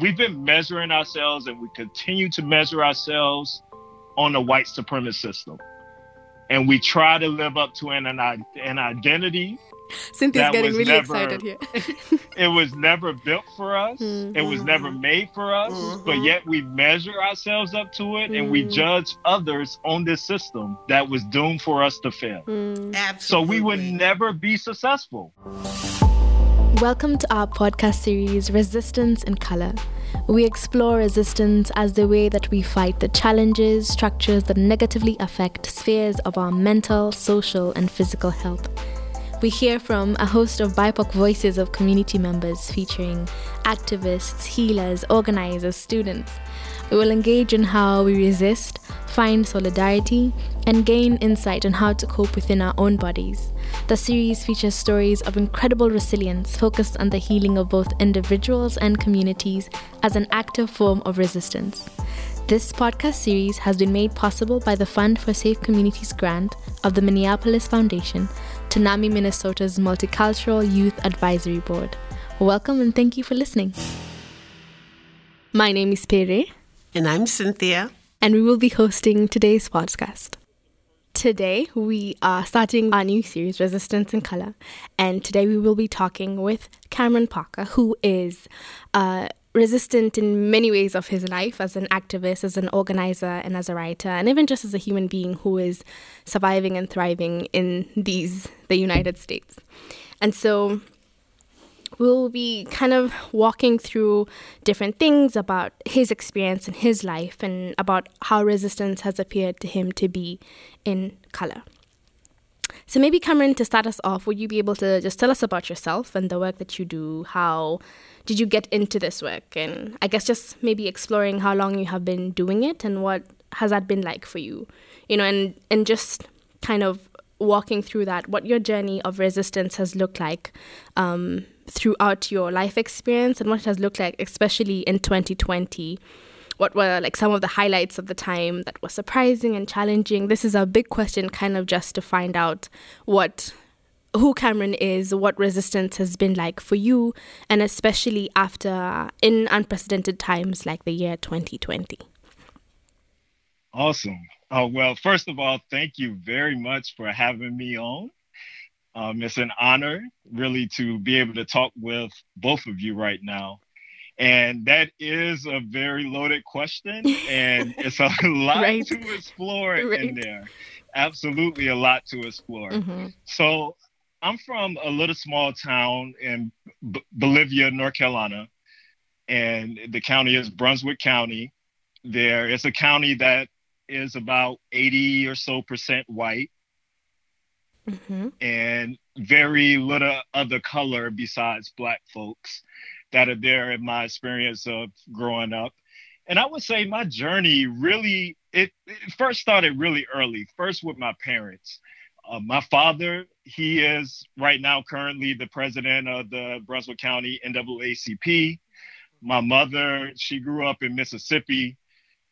we've been measuring ourselves and we continue to measure ourselves on the white supremacist system. And we try to live up to an, an identity. Cynthia's getting really never, excited here. it was never built for us. Mm-hmm. It was never made for us. Mm-hmm. But yet we measure ourselves up to it mm-hmm. and we mm-hmm. judge others on this system that was doomed for us to fail. Mm. Absolutely. So we would never be successful. Welcome to our podcast series, Resistance in Color. We explore resistance as the way that we fight the challenges, structures that negatively affect spheres of our mental, social, and physical health. We hear from a host of BIPOC voices of community members featuring activists, healers, organizers, students. We will engage in how we resist, find solidarity, and gain insight on how to cope within our own bodies. The series features stories of incredible resilience focused on the healing of both individuals and communities as an active form of resistance. This podcast series has been made possible by the Fund for Safe Communities grant of the Minneapolis Foundation to NAMI Minnesota's Multicultural Youth Advisory Board. Welcome and thank you for listening. My name is Pere. And I'm Cynthia. And we will be hosting today's podcast. Today, we are starting our new series, Resistance in Color. And today, we will be talking with Cameron Parker, who is uh, resistant in many ways of his life as an activist, as an organizer, and as a writer, and even just as a human being who is surviving and thriving in these, the United States. And so, we'll be kind of walking through different things about his experience in his life and about how resistance has appeared to him to be in color. So, maybe Cameron, to start us off, would you be able to just tell us about yourself and the work that you do? How did you get into this work? And I guess just maybe exploring how long you have been doing it and what has that been like for you? You know, and, and just kind of walking through that, what your journey of resistance has looked like um, throughout your life experience and what it has looked like, especially in 2020. What were like some of the highlights of the time that was surprising and challenging? This is a big question, kind of just to find out what who Cameron is, what resistance has been like for you, and especially after in unprecedented times like the year 2020. Awesome. Oh, well, first of all, thank you very much for having me on. Um, it's an honor, really, to be able to talk with both of you right now. And that is a very loaded question, and it's a lot right. to explore right. in there. Absolutely, a lot to explore. Mm-hmm. So, I'm from a little small town in B- Bolivia, North Carolina, and the county is Brunswick County. There is a county that is about 80 or so percent white mm-hmm. and very little other color besides black folks that are there in my experience of growing up. And I would say my journey really, it, it first started really early, first with my parents. Uh, my father, he is right now currently the president of the Brunswick County NAACP. My mother, she grew up in Mississippi,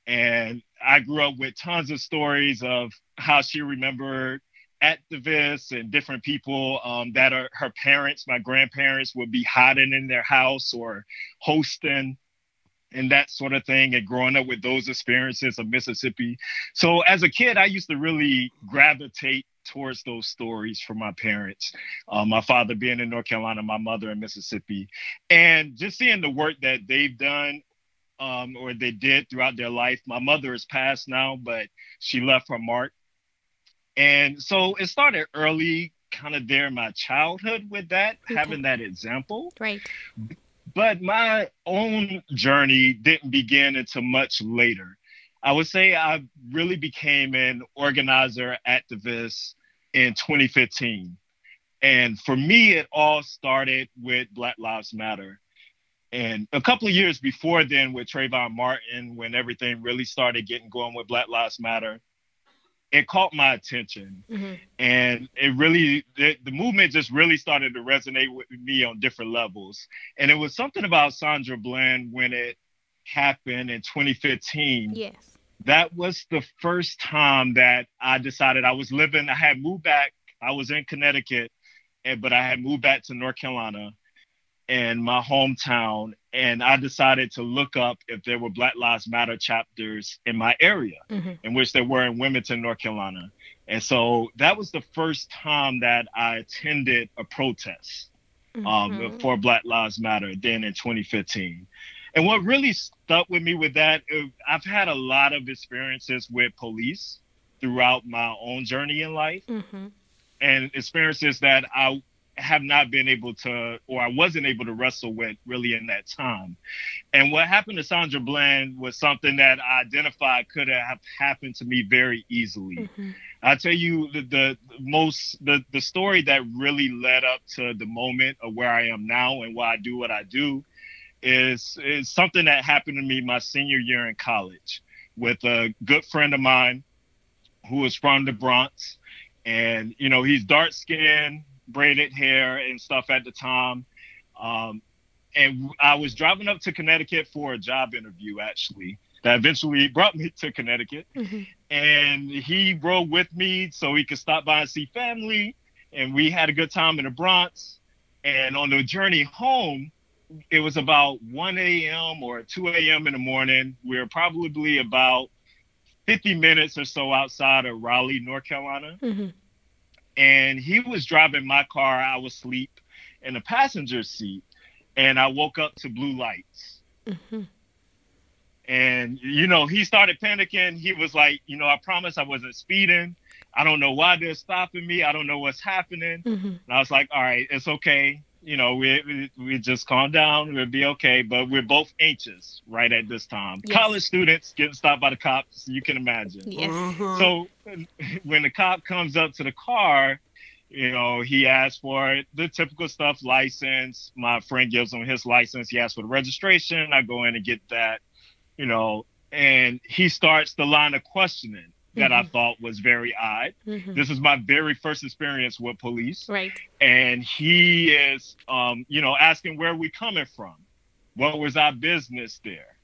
and I grew up with tons of stories of how she remembered activists and different people um, that are her parents, my grandparents, would be hiding in their house or hosting and that sort of thing and growing up with those experiences of Mississippi. So as a kid, I used to really gravitate towards those stories from my parents. Uh, my father being in North Carolina, my mother in Mississippi, and just seeing the work that they've done um, or they did throughout their life. My mother is passed now, but she left her mark and so it started early, kind of there in my childhood with that, okay. having that example. Right. But my own journey didn't begin until much later. I would say I really became an organizer, activist in 2015. And for me, it all started with Black Lives Matter. And a couple of years before then, with Trayvon Martin, when everything really started getting going with Black Lives Matter, it caught my attention. Mm-hmm. and it really the, the, movement just really started to resonate with me on different levels. And it was something about sandra bland when it happened in 2015 yes. That was the first time that i decided i was living i had moved back i was in connecticut and, but i had moved back to north carolina in my hometown, and I decided to look up if there were Black Lives Matter chapters in my area, mm-hmm. in which there were in Wilmington, North Carolina. And so that was the first time that I attended a protest um, mm-hmm. for Black Lives Matter, then in 2015. And what really stuck with me with that, uh, I've had a lot of experiences with police throughout my own journey in life, mm-hmm. and experiences that I have not been able to, or I wasn't able to wrestle with really in that time. And what happened to Sandra Bland was something that I identified could have happened to me very easily. Mm-hmm. I tell you the, the most the the story that really led up to the moment of where I am now and why I do what I do is is something that happened to me my senior year in college with a good friend of mine who was from the Bronx and you know he's dark skinned braided hair and stuff at the time. Um, and I was driving up to Connecticut for a job interview, actually, that eventually brought me to Connecticut. Mm-hmm. And he rode with me so he could stop by and see family. And we had a good time in the Bronx. And on the journey home, it was about 1 a.m. or 2 a.m. in the morning. We were probably about 50 minutes or so outside of Raleigh, North Carolina. Mm-hmm and he was driving my car. I was asleep in the passenger seat, and I woke up to blue lights. Mm-hmm. And you know, he started panicking. He was like, you know, I promise I wasn't speeding. I don't know why they're stopping me. I don't know what's happening. Mm-hmm. And I was like, all right, it's okay you know, we, we, we just calm down. We'll be okay. But we're both anxious right at this time. Yes. College students getting stopped by the cops, you can imagine. Yes. Mm-hmm. So when the cop comes up to the car, you know, he asks for the typical stuff, license. My friend gives him his license. He asks for the registration. I go in and get that, you know, and he starts the line of questioning that mm-hmm. I thought was very odd. Mm-hmm. This is my very first experience with police. Right. And he is, um, you know, asking where we coming from. What was our business there?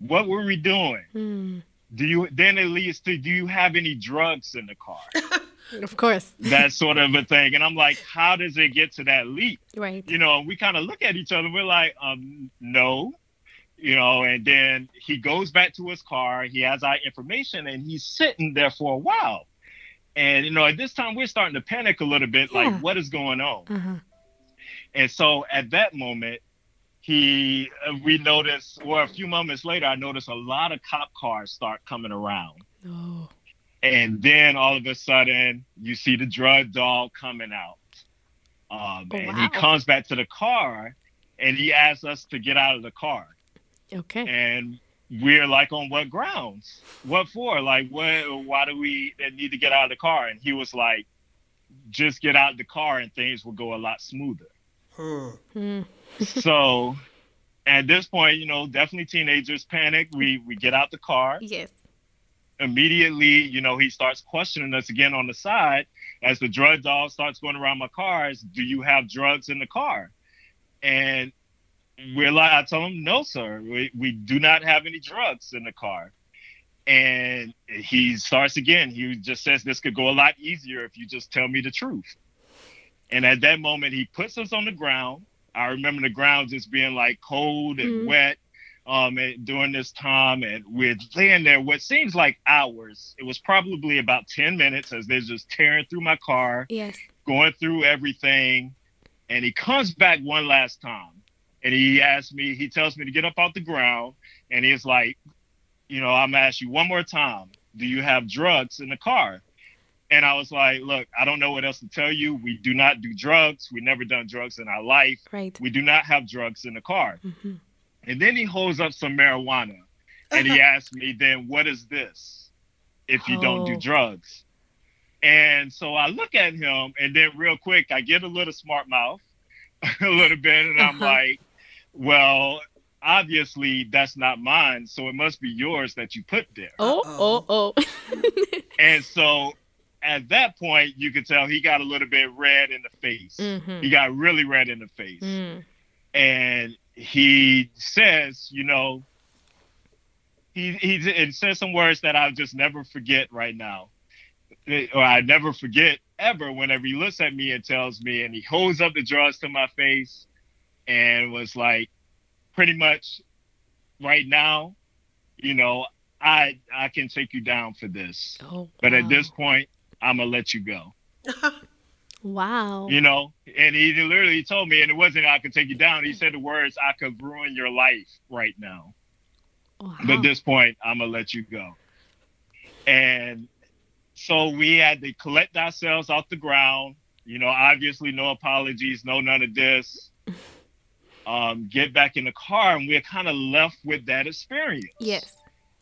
What were we doing? Mm. Do you then it leads to do you have any drugs in the car? of course. that sort of a thing. And I'm like, how does it get to that leap? Right. You know, we kind of look at each other, we're like, um, no you know, and then he goes back to his car. He has our information, and he's sitting there for a while. And you know, at this time, we're starting to panic a little bit, yeah. like what is going on? Uh-huh. And so at that moment, he uh, we noticed, or a few moments later, I noticed a lot of cop cars start coming around. Oh. And then all of a sudden, you see the drug dog coming out. Um, oh, and wow. he comes back to the car and he asks us to get out of the car. Okay. And we're like, on what grounds? What for? Like, what? Why do we need to get out of the car? And he was like, just get out of the car and things will go a lot smoother. Hmm. so at this point, you know, definitely teenagers panic. We we get out the car. Yes. Immediately, you know, he starts questioning us again on the side as the drug dog starts going around my cars. Do you have drugs in the car? And we're like, I told him, no, sir, we, we do not have any drugs in the car. And he starts again. He just says, this could go a lot easier if you just tell me the truth. And at that moment, he puts us on the ground. I remember the ground just being like cold and mm-hmm. wet um, during this time. And we're laying there what seems like hours. It was probably about 10 minutes as they're just tearing through my car, yes. going through everything. And he comes back one last time and he asked me, he tells me to get up off the ground, and he's like, you know, I'm gonna ask you one more time, do you have drugs in the car? And I was like, look, I don't know what else to tell you. We do not do drugs. We never done drugs in our life. Right. We do not have drugs in the car. Mm-hmm. And then he holds up some marijuana, and he asked me, then what is this? If you oh. don't do oh. drugs. And so I look at him, and then real quick, I get a little smart mouth a little bit, and I'm uh-huh. like, well, obviously that's not mine, so it must be yours that you put there. Oh, oh, oh. and so at that point, you could tell he got a little bit red in the face. Mm-hmm. He got really red in the face. Mm. And he says, you know, he he it says some words that I'll just never forget right now. Or I never forget ever whenever he looks at me and tells me and he holds up the drawers to my face and was like, pretty much, right now, you know, I I can take you down for this, Oh, but wow. at this point, I'm gonna let you go. wow. You know, and he literally told me, and it wasn't I could take you down. He said the words, "I could ruin your life right now." wow. But at this point, I'm gonna let you go. And so we had to collect ourselves off the ground. You know, obviously no apologies, no none of this. Um, get back in the car, and we're kind of left with that experience. yes.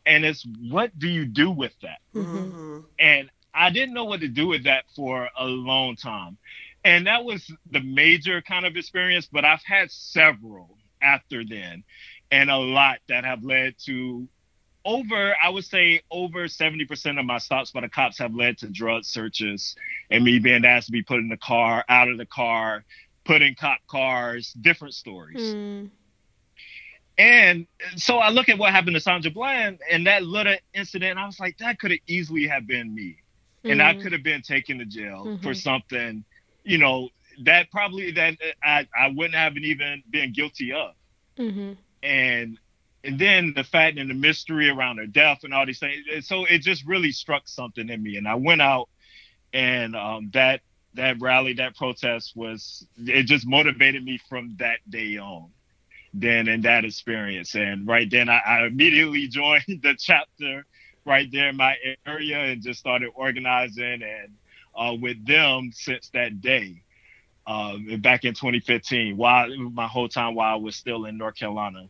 And it's what do you do with that? Mhm. And I didn't know what to do with that for a long time. And that was the major kind of experience, but I've had several after then, and a lot that have led to over, I would say, over 70% of my stops by the cops have led to drug searches and me being asked to be put in the car, out of the car, put in cop cars, different stories. Mm. And so I look at what happened to Sandra Bland and that little incident, and I was like, that could have easily have been me. And I Mm. could have been taken to jail for Mhm. something, you know, that probably that I, I wouldn't have even been guilty of. Mhm. And and then the fact and the mystery around her death and all these things. So it just really struck something in me. And I went out and um, that that rally, that protest was it just motivated me from that day on. Then in that experience. And right then I, I immediately joined the chapter right there in my area and just started organizing and uh, with them since that day. Um, back in 2015, while my whole time while I was still in North Carolina.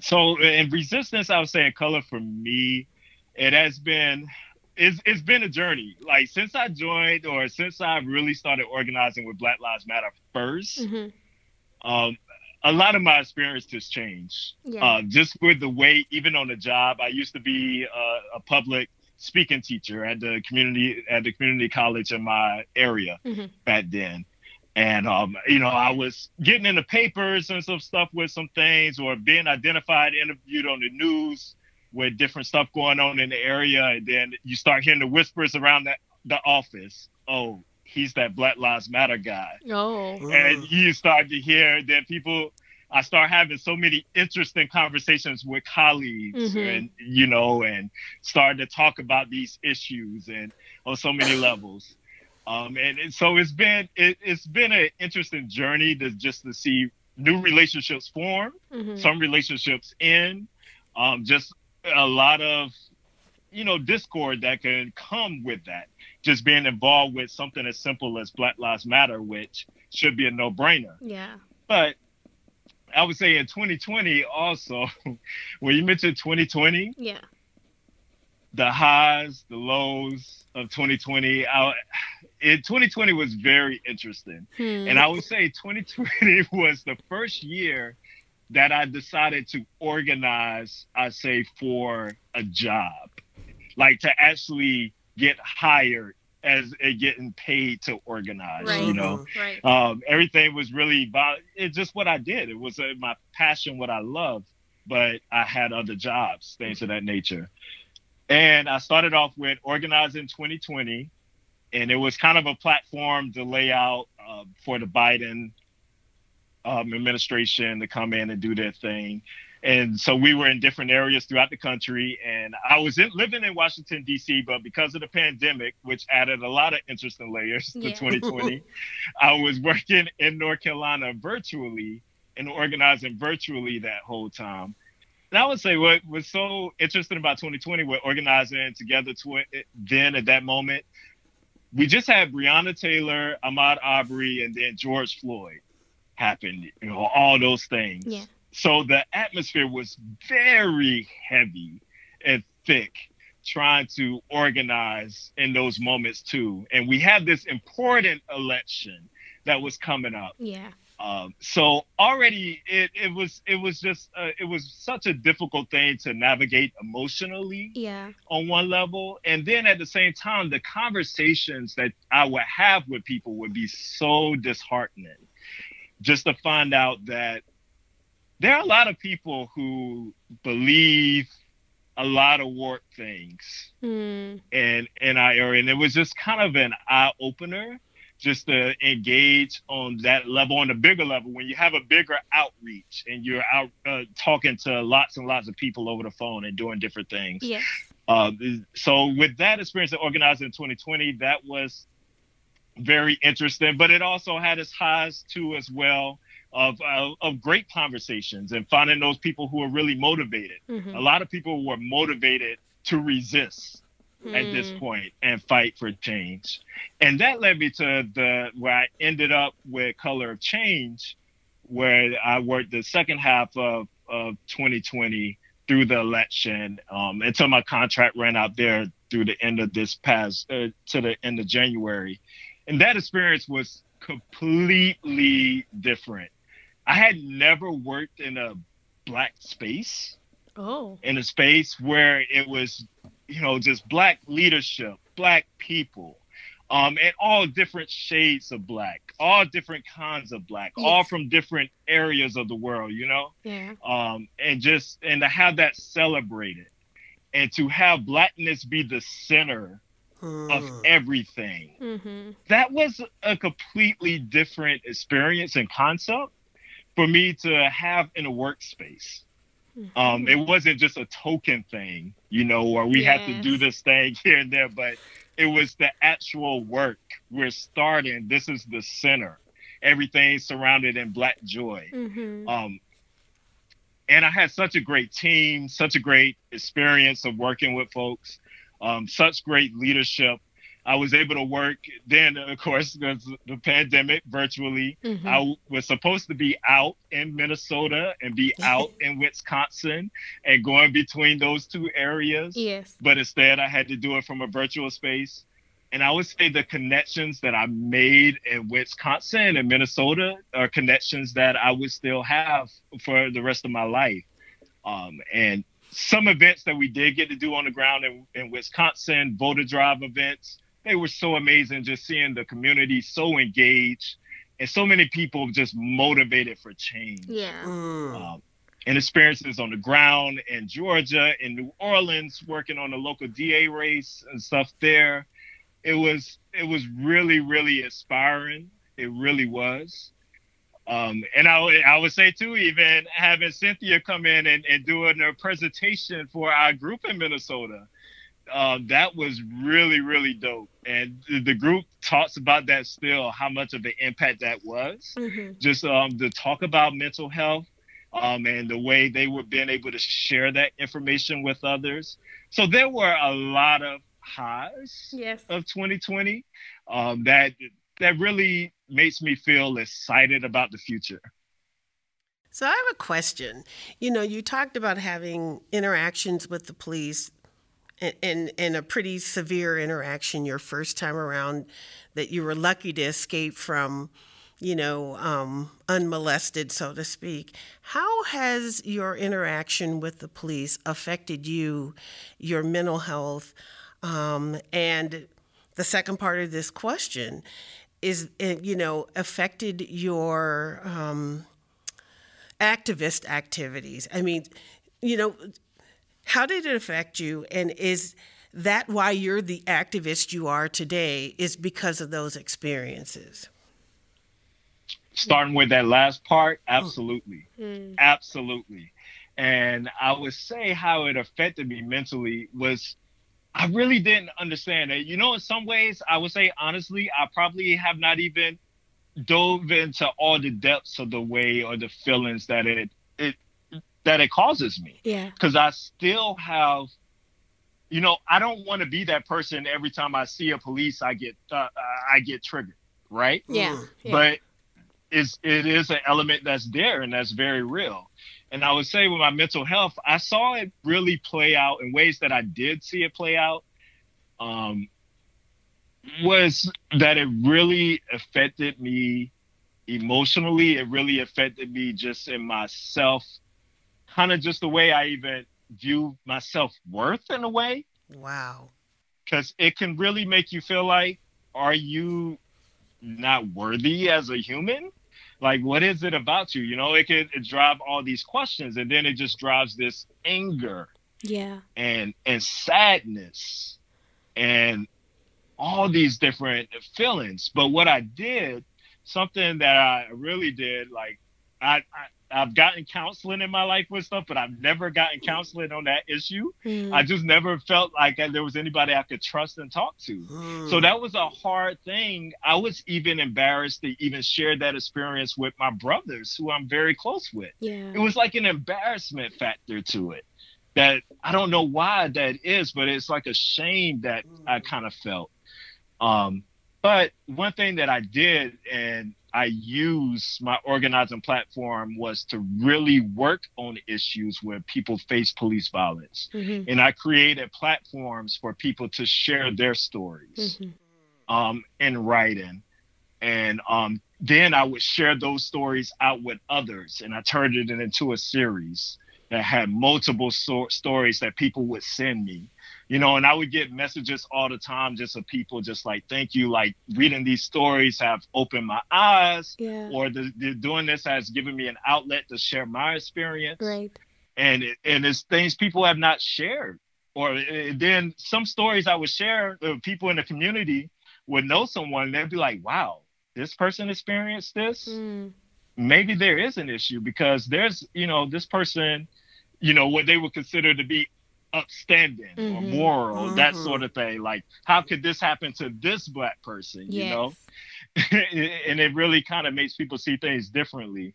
So in resistance, I would say in color for me, it has been it's, it's been a journey. Like since I joined or since I really started organizing with Black Lives Matter 1st Mhm. um, a lot of my experience has changed. Yeah. Uh, just with the way, even on the job, I used to be uh, a public speaking teacher at the community at the community college in my area Mhm. back then. And um, you know, I was getting in the papers and some stuff with some things, or being identified, interviewed on the news with different stuff going on in the area, and then you start hearing the whispers around the, the office. Oh, he's that Black Lives Matter guy Oh. and you start to hear that people i start having so many interesting conversations with colleagues Mhm. and you know and start to talk about these issues and on so many levels um and, and so it's been it, it's been an interesting journey to just to see new relationships form Mhm. some relationships end um just a lot of you know discord that can come with that just being involved with something as simple as black lives matter which should be a no-brainer Yeah. but i would say in 2020 also when you mentioned 2020 Yeah. the highs the lows of 2020 I, it 2020 was very interesting Hmm. and I would say 2020 was the first year that I decided to organize, I say, for a job, like to actually get hired as uh, getting paid to organize, Right. you know. right. Um, everything was really about it's just what I did. It was uh, my passion, what I loved, but I had other jobs, things of that nature. And I started off with organizing 2020, and it was kind of a platform to lay out uh, for the Biden um, administration to come in and do their thing. And so we were in different areas throughout the country. And I was in, living in Washington, D.C., but because of the pandemic, which added a lot of interesting layers to Yeah. 2020, I was working in North Carolina virtually and organizing virtually that whole time. And I would say what was so interesting about 2020 with organizing together to then at that moment, we just had Breonna Taylor, Ahmaud Arbery, and then George Floyd happen, you know, all those things. Yeah. So the atmosphere was very heavy and thick trying to organize in those moments too. And we had this important election that was coming up. Yeah. Um, so already it, it was it was just uh, it was such a difficult thing to navigate emotionally Yeah. on one level and then at the same time the conversations that i would have with people would be so disheartening just to find out that there are a lot of people who believe a lot of warped things Hmm. in in our area and it was just kind of an eye-opener just to engage on that level, on the bigger level, when you have a bigger outreach and you're out uh, talking to lots and lots of people over the phone and doing different things. Yes. Uh, so with that experience of organizing in 2020, that was very interesting, but it also had its highs too as well of uh, of great conversations and finding those people who are really motivated. Mhm. A lot of people were motivated to resist at this Mm. point and fight for change. And that led me to the where I ended up with Color of Change, where I worked the second half of, of 2020 through the election um, until my contract ran out there through the end of this past uh, to the end of January. And that experience was completely different. I had never worked in a black space Oh. in a space where it was, you know, just black leadership, black people, um, and all different shades of black, all different kinds of black, all from different areas of the world, you know, Yeah. um, and just and to have that celebrated, and to have blackness be the center of Hmm. everything Mm-hmm. that was a completely different experience and concept for me to have in a workspace. Um, it wasn't just a token thing, you know, or we had to do this thing here and there, but it was the actual work. We're starting. This is the center. Everything surrounded in black joy. Mm-hmm. Um, and I had such a great team, such a great experience of working with folks, um, such great leadership. I was able to work then, of course, there's the pandemic virtually. Mm-hmm. I was supposed to be out in Minnesota and be out in Wisconsin and going between those two areas. yes. But instead, I had to do it from a virtual space. And I would say the connections that I made in Wisconsin and Minnesota are connections that I would still have for the rest of my life. Um, and some events that we did get to do on the ground in, in Wisconsin, voter drive events, they were so amazing just seeing the community so engaged and so many people just motivated for change Yeah. Hmm. um, and experiences on the ground in Georgia, in New Orleans, working on the local DA race and stuff there. It was it was really really inspiring. It really was. Um, and I, would- I would say too, even having Cynthia come in and, and doing a presentation for our group in Minnesota, um, that was really really dope. And the, the group talks about that still, how much of an impact that was Mm-hmm. just um, to talk about mental health um, and the way they were being able to share that information with others. So there were a lot of highs Yes. of 2020 um, that that really makes me feel excited about the future. So I have a question. You know, you talked about having interactions with the police and, and, and a pretty severe interaction your first time around that you were lucky to escape from, you know, um, unmolested, so to speak. How has your interaction with the police affected you, your mental health? Um, and the second part of this question is, uh, you know, affected your. Um, activist activities. I mean, you know, how did it affect you? And is that why you're the activist you are today? Is because of those experiences? Starting with that last part, absolutely. Mm. Absolutely. And I would say how it affected me mentally was I really didn't understand it. You know, in some ways, I would say honestly, I probably have not even dove into all the depths of the way or the feelings that it it that it causes me. Yeah. Because I still have, you know, I don't want to be that person every time I see a police, I get uh, I get triggered, right? Yeah. Mm. yeah. but it's it is an element that's there and that's very real. And I would say with my mental health, I saw it really play out in ways that I did see it play out. Um, was that it really affected me emotionally. It really affected me just in myself, kind of just the way I even view my self worth in a way Wow. because it can really make you feel like, are you not worthy as a human? Like, what is it about you? You know, it could it drive all these questions, and then it just drives this anger yeah. and and sadness and all these different feelings. But what I did, something that I really did, like I, I I've gotten counseling in my life with stuff, but I've never gotten counseling on that issue. Mm. I just never felt like there was anybody I could trust and talk to. Mm. So that was a hard thing. I was even embarrassed to even share that experience with my brothers, who I'm very close with. Yeah. It was like an embarrassment factor to it that I don't know why that is, but it's like a shame that mm. I kind of felt. Um, but one thing that I did, and I used my organizing platform was to really work on issues where people face police violence. Mm-hmm. And I created platforms for people to share their stories mm-hmm. um, in writing. And um, then I would share those stories out with others. And I turned it into a series that had multiple so- stories that people would send me you know, and I would get messages all the time just of people just like, thank you, like reading these stories have opened my eyes, yeah. or the, the, doing this has given me an outlet to share my experience. Right. And it, and it's things people have not shared, or uh, then some stories I would share, uh, people in the community would know someone, and they'd be like, wow, this person experienced this. Mm. Maybe there is an issue because there's, you know, this person, you know, what they would consider to be upstanding mm-hmm. or moral, mm-hmm. that sort of thing. Like, how could this happen to this black person? Yes. You know, and it really kind of makes people see things differently.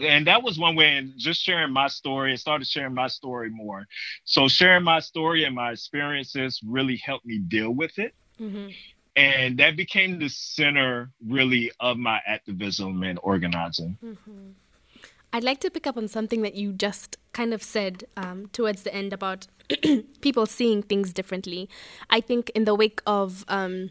And that was one way, and just sharing my story and started sharing my story more. So, sharing my story and my experiences really helped me deal with it. Mm-hmm. And that became the center, really, of my activism and organizing. I'd like to pick up on something that you just kind of said um, towards the end about people seeing things differently. I think in the wake of um,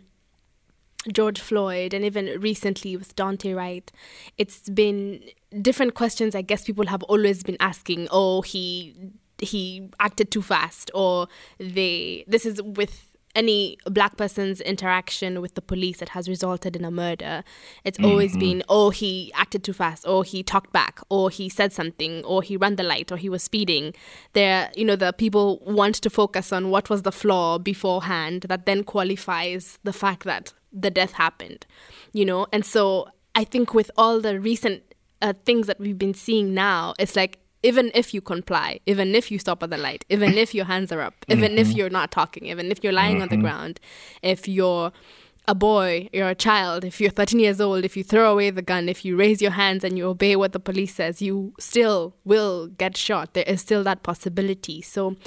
George Floyd and even recently with Daunte Wright, it's been different questions. I guess people have always been asking. Oh, he he acted too fast, or they. This is with any black person's interaction with the police that has resulted in a murder, it's mm-hmm. always been, oh, he acted too fast, or he talked back, or he said something, or he ran the light, or he was speeding. There, you know, the people want to focus on what was the flaw beforehand that then qualifies the fact that the death happened, you know? And so I think with all the recent uh, things that we've been seeing now, it's like even if you comply, even if you stop at the light, even if your hands are up, even mm-hmm. if you're not talking, even if you're lying mm-hmm. on the mm-hmm. ground, if you're a boy, you're a child, if you're 13 years old, if you throw away the gun, if you raise your hands and you obey what the police says, you still will get shot. There is still that possibility. So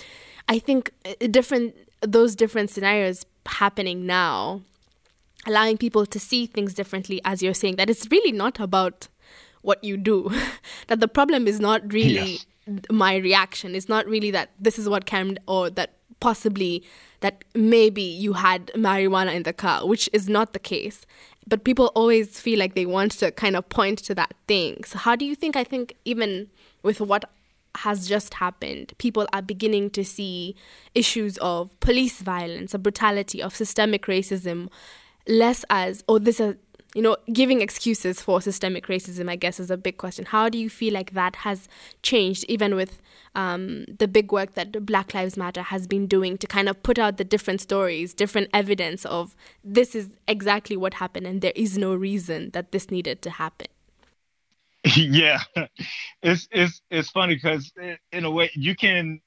I think uh, different those different scenarios happening now allowing people to see things differently as you're saying that it's really not about what you do. that the problem is not really yes. my reaction. It's not really that this is what came or that possibly that maybe you had marijuana in the car, which is not the case. But people always feel like they want to kind of point to that thing. So how do you think I think even with what has just happened, people are beginning to see issues of police violence, of brutality, of systemic racism less as oh this is you know, giving excuses for systemic racism, I guess, is a big question. How do you feel like that has changed, even with um, the big work that Black Lives Matter has been doing to kind of put out the different stories, different evidence of this is exactly what happened, and there is no reason that this needed to happen? Yeah, it's it's it's funny because in a way you can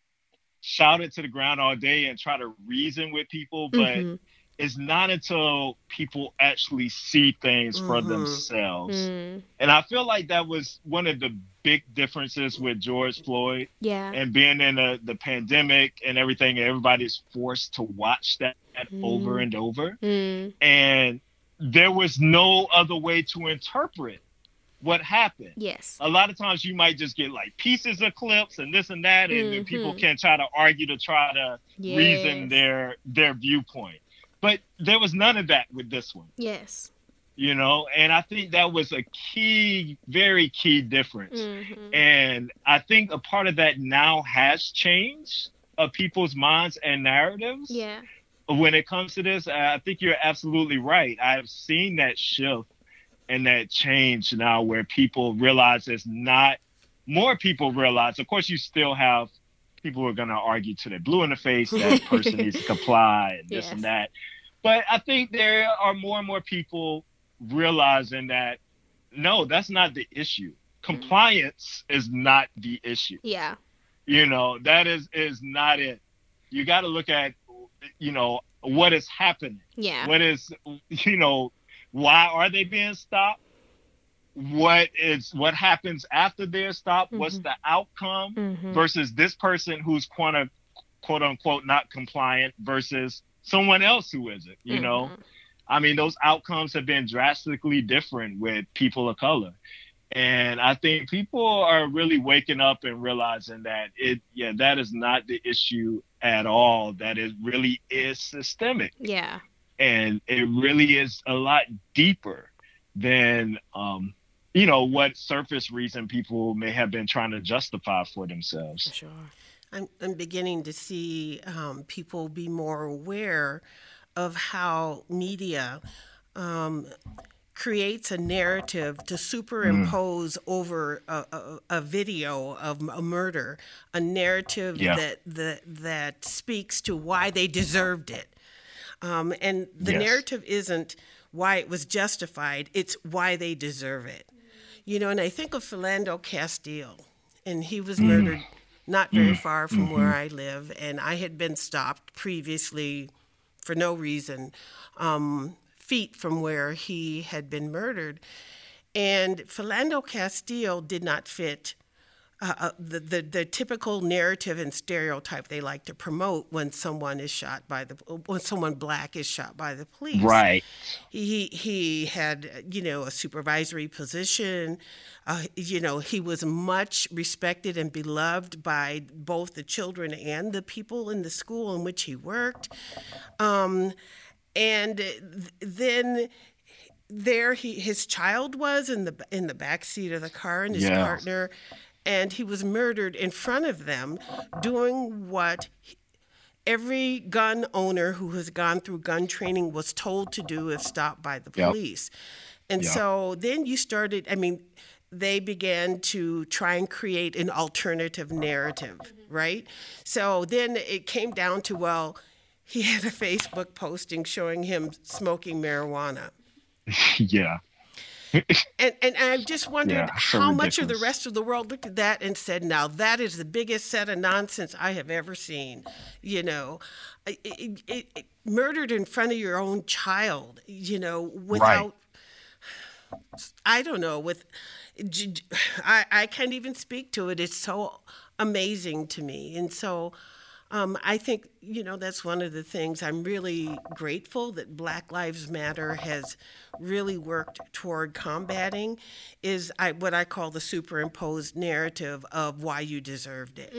shout it to the ground all day and try to reason with people, but mm-hmm it's not until people actually see things mm-hmm. for themselves. Mm. And I feel like that was one of the big differences with George Floyd. Yeah. And being in a, the pandemic and everything, everybody's forced to watch that mm. over and over. Mm. And there was no other way to interpret what happened. Yes. A lot of times you might just get like pieces of clips and this and that, and mm-hmm. people can try to argue to try to yes. reason their their viewpoint. But there was none of that with this one. Yes. You know, and I think that was a key, very key difference. Mm-hmm. And I think a part of that now has changed of people's minds and narratives. Yeah. When it comes to this, I think you're absolutely right. I've seen that shift and that change now where people realize it's not more people realize of course you still have people who are going to argue to their blue in the face that person needs to comply and this yes. and that but I think there are more and more people realizing that no, that's not the issue. Compliance is not the issue. Yeah. You know, that is is not it. You got to look at you know what is happening. Yeah. What is you know why are they being stopped? What is what happens after they're stopped? Mm-hmm. What's the outcome Mhm. versus this person who's quote quote unquote not compliant versus someone else who isn't, you know? Mhm. I mean, those outcomes have been drastically different with people of color. And I think people are really waking up and realizing that it, yeah, that is not the issue at all. That it really is systemic. Yeah. And it really is a lot deeper than, um, you know, what surface reason people may have been trying to justify for themselves. For sure. I'm, I'm beginning to see um, people be more aware of how media um, creates a narrative to superimpose over a, a, a video of a murder, a narrative Yeah. that, that that speaks to why they deserved it. Um, and the Yes. narrative isn't why it was justified; it's why they deserve it. You know, and I think of Philando Castile, and he was murdered not very far from where I live, and I had been stopped previously for no reason, um, feet from where he had been murdered. And Philando Castile did not fit uh, uh, the, the the typical narrative and stereotype they like to promote when someone is shot by the when someone black is shot by the police. Right. He he had you know a supervisory position. Uh, you know he was much respected and beloved by both the children and the people in the school in which he worked. Um, and th- then there he his child was in the in the back seat of the car and his partner and he was murdered in front of them doing what he- every gun owner who has gone through gun training was told to do if stopped by the Yep. police and Yep. so then you started i mean they began to try and create an alternative narrative right so then it came down to well he had a facebook posting showing him smoking marijuana yeah. And, and I just wondered Yeah, so how much of the rest of the world looked at that and said, "Now that is the biggest set of nonsense I have ever seen." You know, it, it, it, murdered in front of your own child. You know, without I don't know with I I can't even speak to it. It's so amazing to me, and so. Um, I think you know that's one of the things I'm really grateful that Black Lives Matter has really worked toward combating is I, what I call the superimposed narrative of why you deserved it.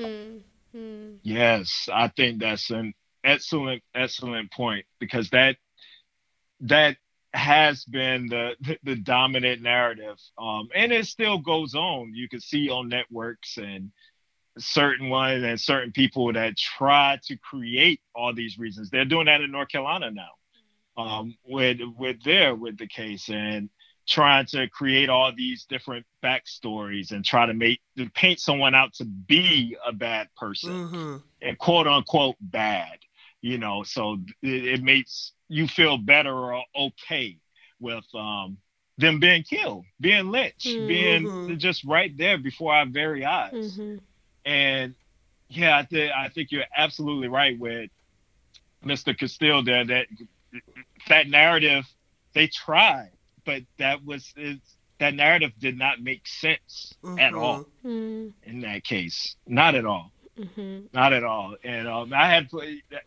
Yes, I think that's an excellent, excellent point because that that has been the the, the dominant narrative, um, and it still goes on. You can see on networks and certain ones and certain people that try to create all these reasons. They're doing that in North Carolina now, um, with with there with the case and trying to create all these different backstories and try to make to paint someone out to be a bad person hmm and quote unquote bad, you know. So it, it makes you feel better or okay with um, them being killed, being lynched, being Mhm. just right there before our very eyes. Mhm. And yeah, I, th- I think you're absolutely right with Mr. Castile there. That that narrative they tried, but that was it's, that narrative did not make sense at Mhm. all Mm, in that case. Not at all mhm. not at all. And um, I had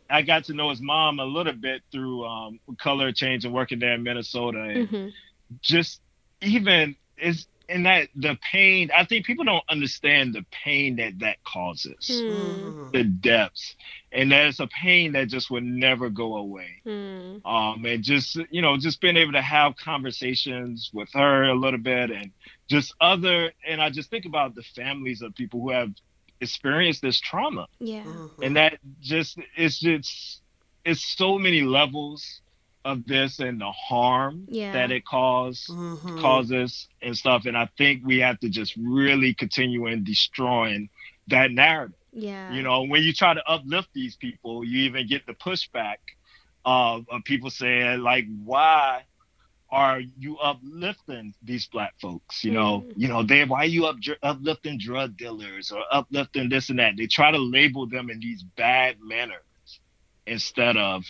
I got to know his mom a little bit through um, color change and working there in Minnesota, and Mhm. just even is in that the pain. I think people don't understand the pain that that causes, Mm, Mhm. the depths, and there's a pain that just would never go away. mm, Um, and just you know, just being able to have conversations with her a little bit, and just other, and I just think about the families of people who have experienced this trauma Yeah. Mhm. and that just it's just it's so many levels of this and the harm Yeah. that it cause Mhm. causes and stuff and i think we have to just really continue in destroying that narrative Yeah. you know when you try to uplift these people you even get the pushback uh, of people saying like, why are you uplifting these black folks? You know, Mm. you know, they why are you up, uplifting drug dealers or uplifting this and that? They try to label them in these bad manners instead of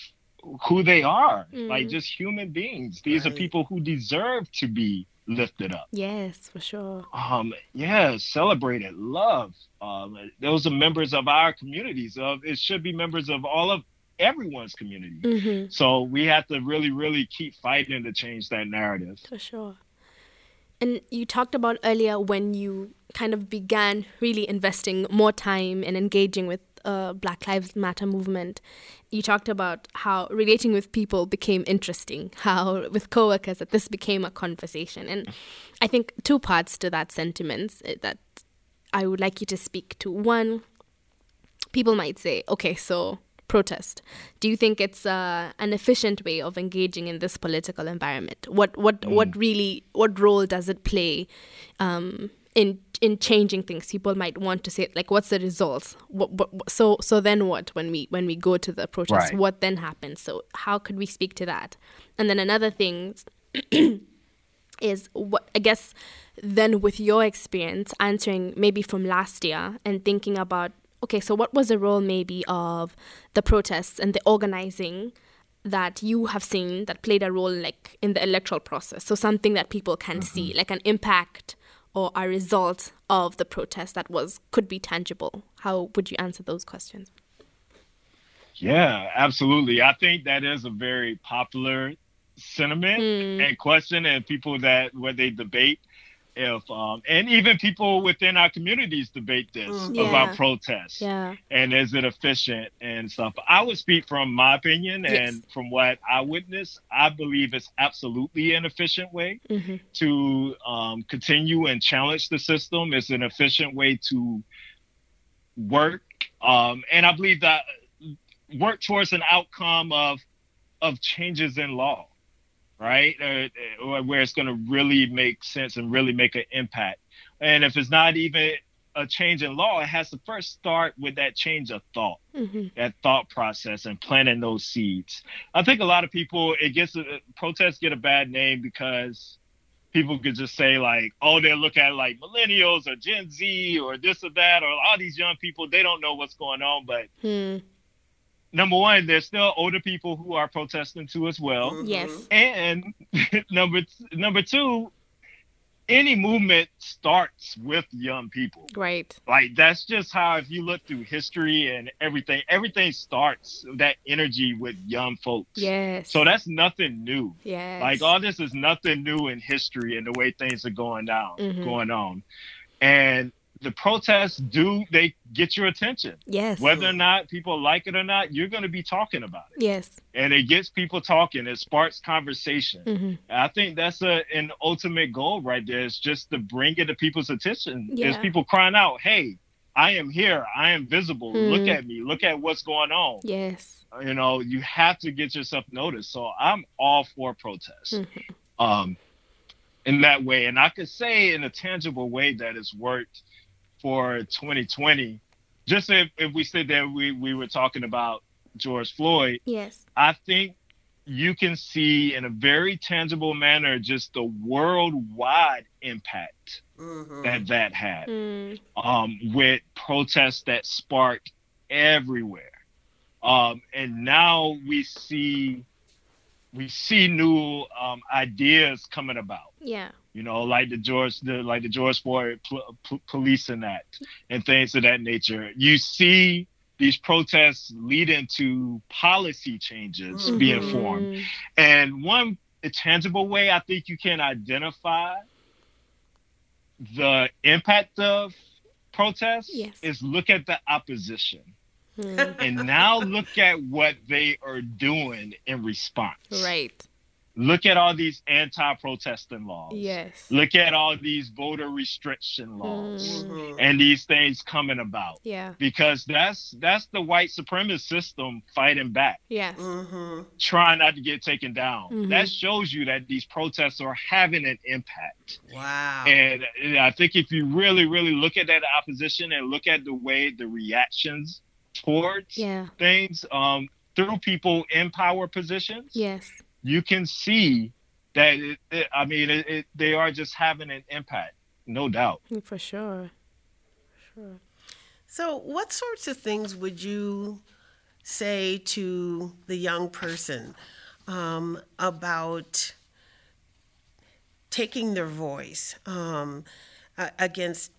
who they are, like Mm. just human beings. These are people who deserve to be lifted up. Yes, for sure. Um, yeah, celebrated, love. Um, those are members of our communities. Of it should be members of all of everyone's community. Mm-hmm. So we have to really, really keep fighting to change that narrative. For sure. And you talked about earlier when you kind of began really investing more time and engaging with uh, Black Lives Matter movement. You talked about how relating with people became interesting, how with coworkers that this became a conversation. And I think two parts to that sentiment eh, that I would like you to speak to. One, people might say, okay, so protest. Do you think it's uh, an efficient way of engaging in this political environment? What what what really what role does it play um, in in changing things? People might want to say like, what's the results? What, what, so so then what when we when we go to the protest? Right. What then happens? So how could we speak to that? And then another thing is what I guess then with your experience answering maybe from last year and thinking about okay, so what was the role maybe of the protests and the organizing that you have seen that played a role like in the electoral process? So something that people can see, mm-hmm. like an impact or a result of the protest that was could be tangible. How would you answer those questions? Yeah, absolutely. I think that is a very popular sentiment hmm. and question, and people that when they debate if um, and even people within our communities debate this Mhm. Yeah. about protests Yeah. and is it efficient and stuff. I would speak from my opinion Yes. and from what I witnessed. I believe it's absolutely an efficient way hmm to um, continue and challenge the system. It's an efficient way to work, um, and I believe that work towards an outcome of of changes in law, right? Uh, uh, where it's going to really make sense and really make an impact. And if it's not even a change in law, it has to first start with that change of thought hmm that thought process and planting those seeds. I think a lot of people it gets uh, protests get a bad name because people could just say like, oh, they look at like millennials or Gen Z or this or that or all these young people. They don't know what's going on. But Hmm. Number one, there's still older people who are protesting too as well. Mhm. Yes. And number number two, any movement starts with young people Right. like that's just how if you look through history and everything everything starts that energy with young folks Yes. so that's nothing new yes. like all this is nothing new in history and the way things are going down Mhm. going on and the protests do they get your attention yes. whether or not people like it or not you're going to be talking about it yes. and it gets people talking it sparks conversation hmm I think that's a, an ultimate goal right there. Is just to bring it to people's attention. Yeah. people crying out, "Hey, I am here. I am visible. Look Mm. at me. Look at what's going on." Yes. You know, you have to get yourself noticed. So I'm all for protests, Mhm. um, in that way. And I could say in a tangible way that it's worked for 2020. Just if, if we said that we we were talking about George Floyd, Yes. I think you can see in a very tangible manner just the worldwide impact Mhm. that that had Mm. um, with protests that sparked everywhere. Um, and now we see we see new um, ideas coming about. Yeah. You know, like the George, the like the George Floyd policing act and things of that nature. You see these protests leading to policy changes being Mhm. formed. And one tangible way I think you can identify the impact of protests Yes. is look at the opposition. Mm. And now look at what they are doing in response. right. Look at all these anti-protesting laws. Yes. Look at all these voter restriction laws Mm. And these things coming about. Yeah. Because that's that's the white supremacist system fighting back. Yes. Mhm. trying not to get taken down. Mhm. That shows you that these protests are having an impact. Wow. And, and I think if you really, really look at that opposition and look at the way the reactions towards Yeah. things, um, through people in power positions, yes, you can see that. It, it, I mean, it, they are just having an impact, no doubt. For sure. Sure. So, what sorts of things would you say to the young person um, about taking their voice um, against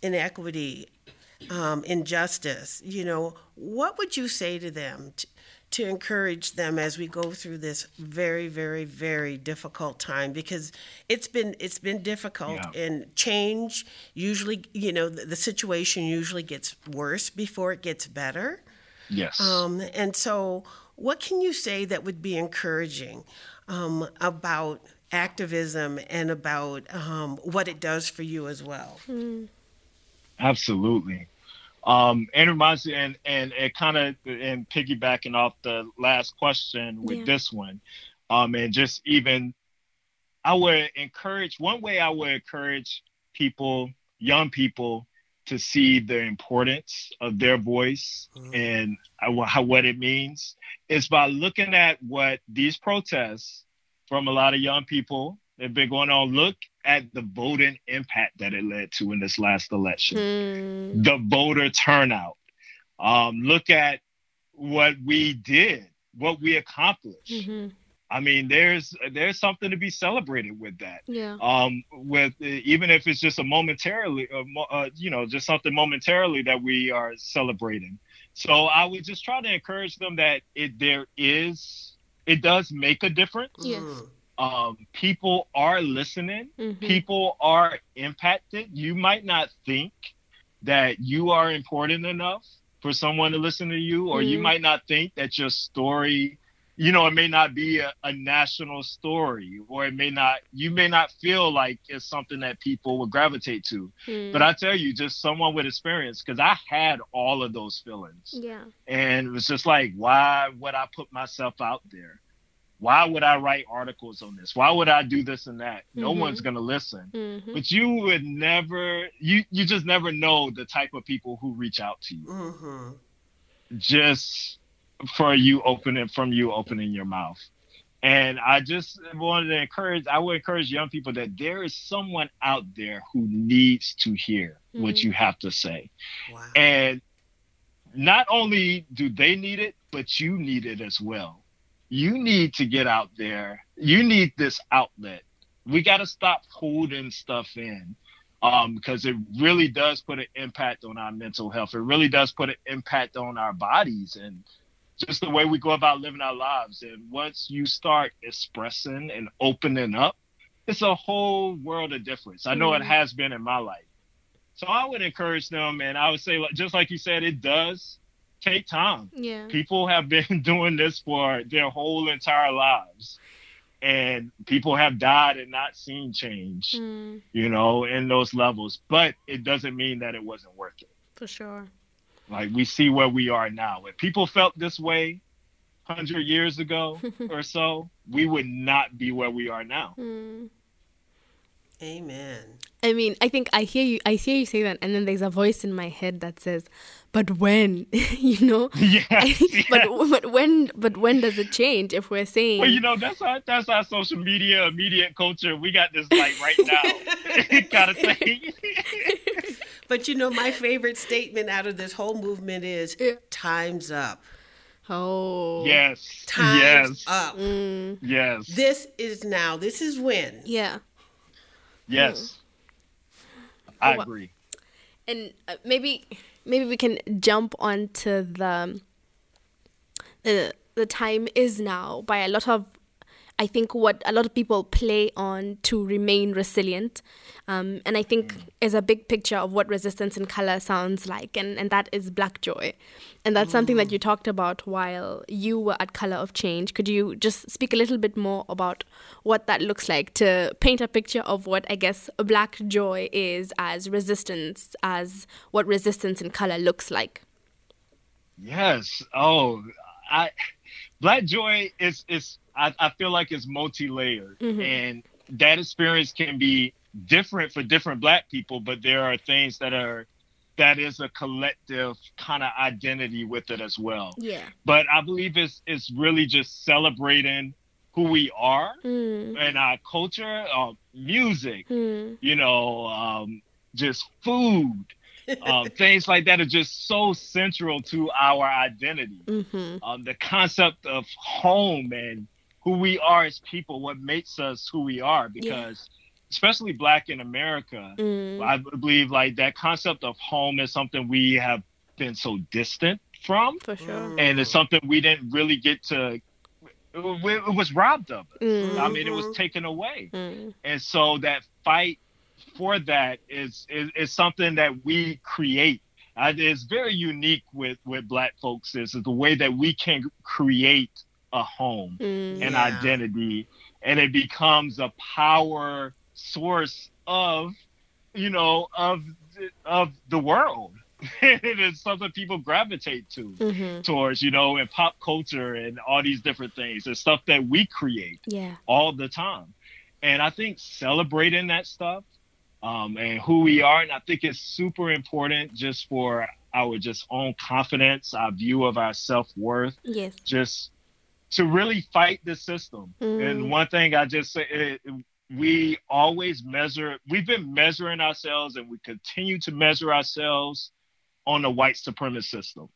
inequity, um, injustice? You know, what would you say to them to, to encourage them as we go through this very very very difficult time because it's been it's been difficult yeah. and change usually you know the, the, situation usually gets worse before it gets better yes um, and so what can you say that would be encouraging um, about activism and about um, what it does for you as well mm. absolutely um, and reminds me, and and it kind of and piggybacking off the last question with yeah. this one, um, and just even I would encourage one way I would encourage people, young people, to see the importance of their voice mm-hmm. and how, what it means is by looking at what these protests from a lot of young people have been going on. Look at the voting impact that it led to in this last election, mm. the voter turnout. Um, look at what we did, what we accomplished. Mm-hmm. I mean, there's there's something to be celebrated with that. Yeah. Um, with even if it's just a momentarily, uh, uh, you know, just something momentarily that we are celebrating. So I would just try to encourage them that it there is it does make a difference. Yes. Um, people are listening, mm-hmm. people are impacted. You might not think that you are important enough for someone to listen to you, or mm-hmm. you might not think that your story, you know, it may not be a, a, national story, or it may not, you may not feel like it's something that people would gravitate to. Mm-hmm. But I tell you, just someone with experience, because I had all of those feelings. Yeah. And it was just like, why would I put myself out there? Why would I write articles on this? Why would I do this and that? No mm-hmm. one's gonna listen. Mm-hmm. But you would never you you just never know the type of people who reach out to you. Mm-hmm. Just for you opening from you opening your mouth. And I just wanted to encourage I would encourage young people that there is someone out there who needs to hear what Mm-hmm. you have to say. wow. And not only do they need it, but you need it as well you need to get out there. You need this outlet. We got to stop holding stuff in um, because it really does put an impact on our mental health. It really does put an impact on our bodies and just the way we go about living our lives. And once you start expressing and opening up, it's a whole world of difference. I know mm-hmm. it has been in my life. So I would encourage them, and I would say, just like you said, it does take time. Yeah. People have been doing this for their whole entire lives. And people have died and not seen change, mm. you know, in those levels. But it doesn't mean that it wasn't worth it. For sure. Like we see where we are now. If people felt this way 100 years ago or so, we would not be where we are now. Mm. Amen. I mean, I think I hear you. I hear you say that, and then there's a voice in my head that says, "But when?" you know. Yes, yes. But but when? But when does it change? If we're saying, well, you know, that's our that's our social media immediate culture. We got this like right now kind of thing. but you know, my favorite statement out of this whole movement is "Time's up." oh, yes, Time's yes, up. Mm, yes, This is now. This is when. yeah. yes. I Oh, agree. and uh, maybe maybe we can jump onto the the the time is now by a lot of I think what a lot of people play on to remain resilient, um, and I think is a big picture of what resistance in color sounds like, and, and that is black joy, and that's something that you talked about while you were at Color of Change. Could you just speak a little bit more about what that looks like to paint a picture of what I guess black joy is as resistance, as what resistance in color looks like? Yes. Oh, I Black Joy is is I, I feel like it's multi-layered Mhm. and that experience can be different for different black people, but there are things that are that is a collective kind of identity with it as well. Yeah. But I believe it's it's really just celebrating who we are Mm. and our culture, uh, music, Mm. you know, um, just food, um, things like that are just so central to our identity. Mm-hmm. Um, the concept of home and who we are as people, what makes us who we are, because especially Black in America, Mm. I believe like that concept of home is something we have been so distant from, For sure. and it's something we didn't really get to. It, it was robbed of. us. Mm. I mean, it was Mhm. taken away, Mm. and so that fight for that is is, is something that we create. Uh, it's very unique with with Black folks. Is is the way that we can create a home Mm. an Yeah. identity and it becomes a power source of you know of of the world it is something people gravitate to Mm-hmm. towards you know in pop culture and all these different things it's stuff that we create Yeah. all the time and i think celebrating that stuff um, and who we are and i think it's super important just for our just own confidence our view of our self-worth Yes. just to really fight the system. Mm. And one thing I just say, it, we always measure. We've been measuring ourselves, and we continue to measure ourselves on the white supremacist system.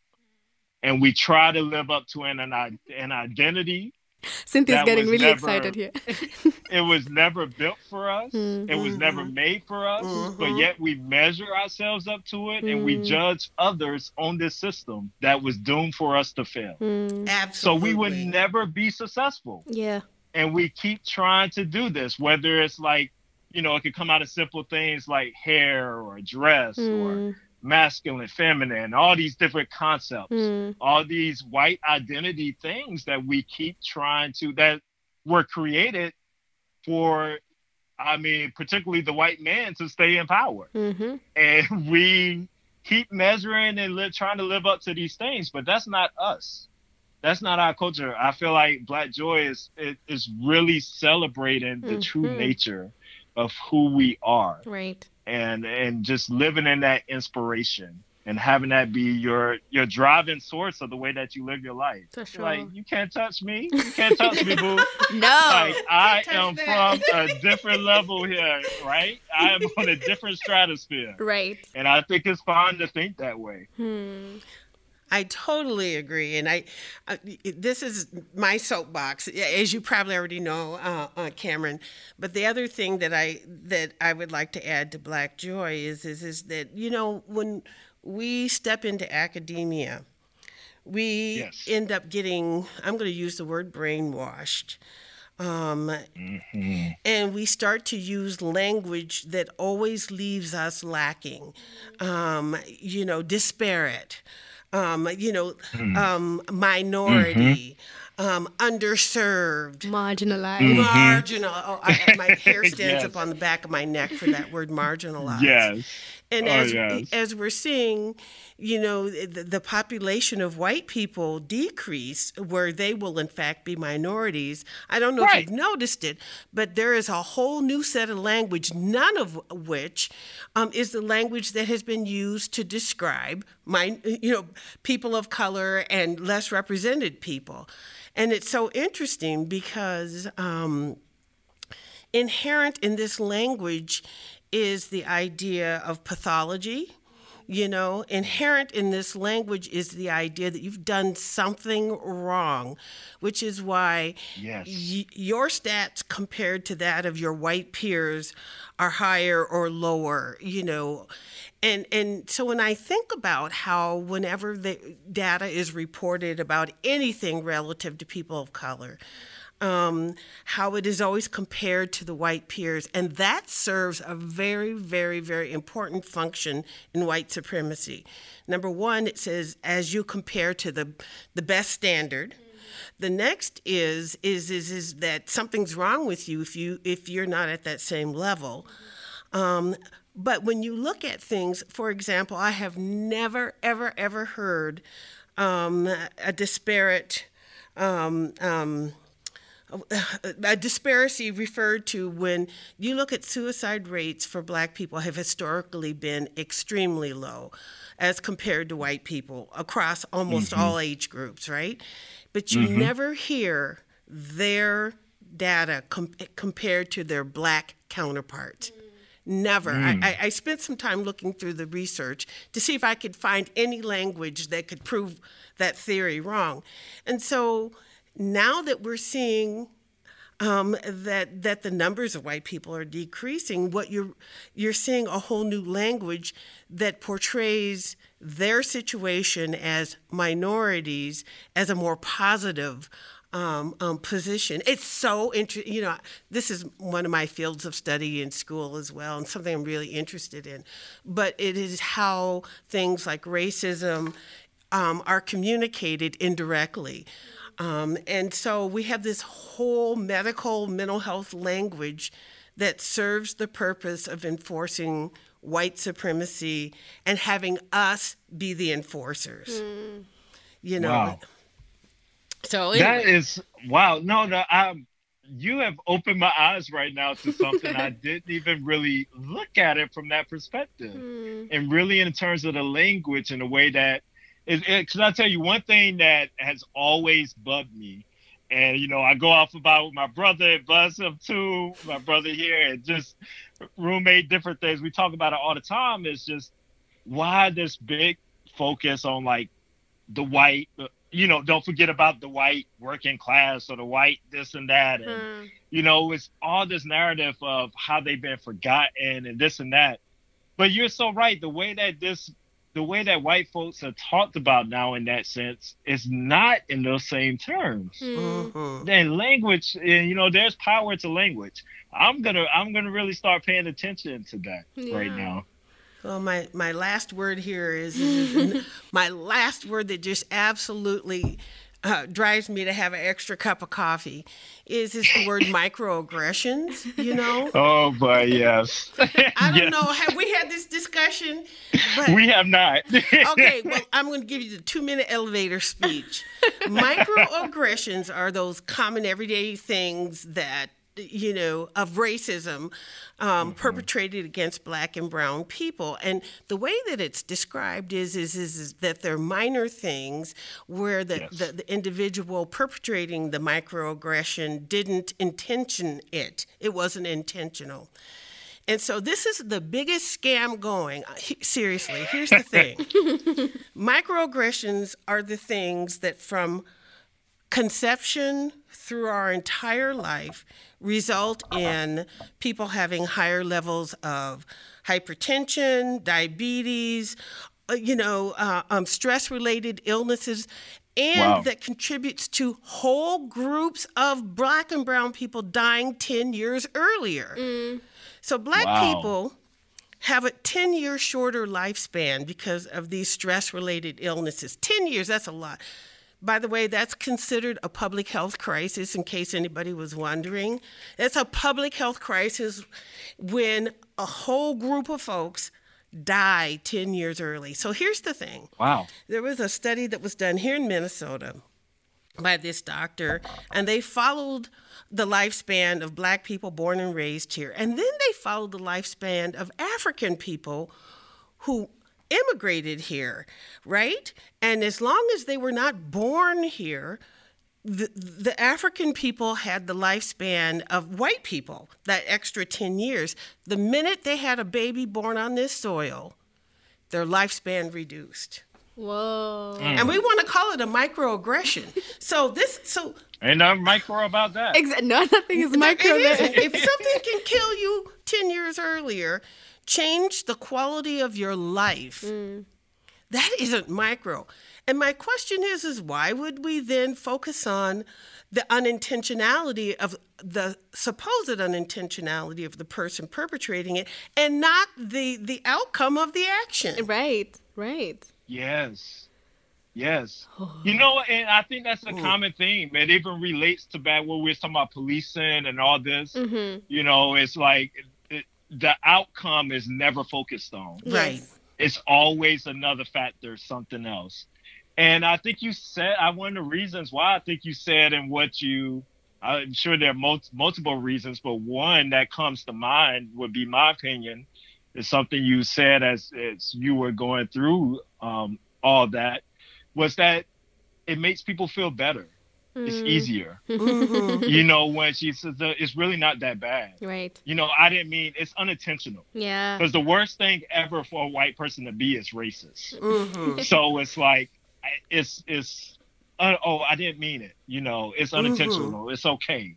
And we try to live up to an an, an identity. Cynthia's That getting really never- excited here. It was never built for us. Mm. It was never Mhm. made for us. But Mhm. yet we measure ourselves up to it, and we Mm. judge others on this system that was doomed for us to fail. Mm. So Absolutely. we would never be successful. Yeah. and we keep trying to do this whether it's like you know it could come out of simple things like hair or dress or Mm. Masculine feminine all these different concepts Mm. all these white identity things that we keep trying to that were created for i mean particularly the white man to stay in power Mm-hmm. and we keep measuring and li- trying to live up to these things but that's not us that's not our culture i feel like black joy is it, is really celebrating the true Mhm. nature of who we are Right. And and just living in that inspiration and having that be your your driving source of the way that you live your life For sure. like you can't touch me you can't touch me boo no. like I am that. from a different level here, right? I am on a different stratosphere. right. And I think it's fine to think that way. Hmm. I totally agree, and I, uh, this is my soapbox, as you probably already know, uh, uh, Cameron. But the other thing that I that I would like to add to Black Joy is is is that you know when we step into academia, we Yes. end up getting I'm going to use the word brainwashed. Um, and we start to use language that always leaves us lacking, um, you know, disparate, um, you know, um, minority, um, underserved. Marginalized. Marginal. Oh, I, my hair stands Yes. up on the back of my neck for that word marginalized. Yes. And Oh, as yes. as we're seeing, you know, the, the population of white people decrease, where they will in fact be minorities. I don't know Right. if you've noticed it, but there is a whole new set of language, none of which um, is the language that has been used to describe my, you know, people of color and less represented people. And it's so interesting because. Um, inherent in this language is the idea of pathology. You know, inherent in this language is the idea that you've done something wrong, which is why Yes. y- your stats compared to that of your white peers are higher or lower, you know. And and so when I think about how whenever the data is reported about anything relative to people of color, um, how it is always compared to the white peers. And that serves a very, very, very important function in white supremacy. Number one, it says as you compare to the, the best standard. The next is, is is is that something's wrong with you if you if you're not at that same level. Um, but when you look at things, for example, I have never ever ever heard um, a disparate um, um, a disparity referred to when you look at suicide rates for black people have historically been extremely low as compared to white people across almost mm-hmm. all age groups, right? But you mm-hmm. never hear their data com- compared to their black counterparts. Never. Mm. I, I spent some time looking through the research to see if I could find any language that could prove that theory wrong. And so now that we're seeing um, that that the numbers of white people are decreasing, what you're you're seeing a whole new language that portrays their situation as minorities as a more positive um, um, position. It's so interesting. You know, this is one of my fields of study in school as well, and something I'm really interested in. But it is how things like racism um, are communicated indirectly. Um, and so we have this whole medical mental health language that serves the purpose of enforcing white supremacy and having us be the enforcers. Mm. You know. Wow. So anyway. that is wow. No, no, um, you have opened my eyes right now to something I didn't even really look at it from that perspective, mm. and really in terms of the language and the way that because I tell you one thing that has always bugged me, and you know I go off about with my brother, buzz him too, my brother here, and just roommate different things. We talk about it all the time. Is just why this big focus on like the white, you know, don't forget about the white working class or the white this and that, and hmm. you know, it's all this narrative of how they've been forgotten and this and that. But you're so right. The way that this the way that white folks are talked about now in that sense is not in those same terms. Mm-hmm. Then language, you know, there's power to language. I'm gonna I'm gonna really start paying attention to that yeah. right now. Well, my my last word here is, is my last word that just absolutely uh, drives me to have an extra cup of coffee is is the word microaggressions. You know. Oh, but yes. I don't yes. know. Have we had this discussion? But, we have not. okay. Well, I'm going to give you the two minute elevator speech. Microaggressions are those common everyday things that you know, of racism um, mm-hmm. perpetrated against black and brown people. And the way that it's described is is, is, is that they're minor things where the, yes. the, the, individual perpetrating the microaggression didn't intention it. It wasn't intentional. And so this is the biggest scam going. Uh, seriously, here's the thing. Microaggressions are the things that from conception through our entire life result in people having higher levels of hypertension, diabetes, uh, you know, uh, um, stress related illnesses, and wow. that contributes to whole groups of black and brown people dying 10 years earlier. Mm. So, black wow. people have a 10 year shorter lifespan because of these stress related illnesses. 10 years, that's a lot. By the way, that's considered a public health crisis, in case anybody was wondering. It's a public health crisis when a whole group of folks die 10 years early. So here's the thing. Wow. There was a study that was done here in Minnesota by this doctor, and they followed the lifespan of black people born and raised here. And then they followed the lifespan of African people who immigrated here, right? And as long as they were not born here, the, the African people had the lifespan of white people, that extra 10 years. The minute they had a baby born on this soil, their lifespan reduced. Whoa. Mm. And we want to call it a microaggression. so this so Ain't nothing micro about that. Exactly. No, nothing is micro. if something can kill you 10 years earlier, change the quality of your life. Mm. That isn't micro. And my question is is why would we then focus on the unintentionality of the supposed unintentionality of the person perpetrating it and not the the outcome of the action? Right. Right. Yes. Yes. you know, and I think that's a Ooh. common theme. It even relates to back when we are talking about policing and all this. Mm-hmm. You know, it's like the outcome is never focused on. Right. It's always another factor, something else. And I think you said I one of the reasons why I think you said and what you I'm sure there are mul- multiple reasons, but one that comes to mind would be my opinion. Is something you said as as you were going through um, all that was that it makes people feel better. It's Mm. easier. Mhm. You know, when she says uh, it's really not that bad. Right. You know, I didn't mean it's unintentional. Yeah. Because the worst thing ever for a white person to be is racist. Mhm. so it's like it's it's uh, oh I didn't mean it. You know, it's unintentional. It's okay.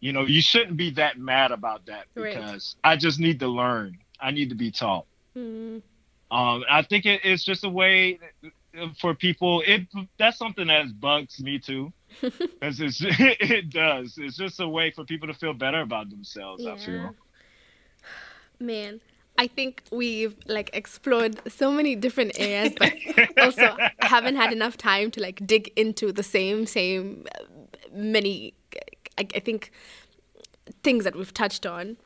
You know, you shouldn't be that mad about that Right. because I just need to learn. I need to be taught. Mm. Um, I think it, it's just a way for people. It that's something that bugs me too, it's it does. It's just a way for people to feel better about themselves. I Yeah. feel. Man, I think we've like explored so many different areas, but also haven't had enough time to like dig into the same same uh, many. I, I think things that we've touched on.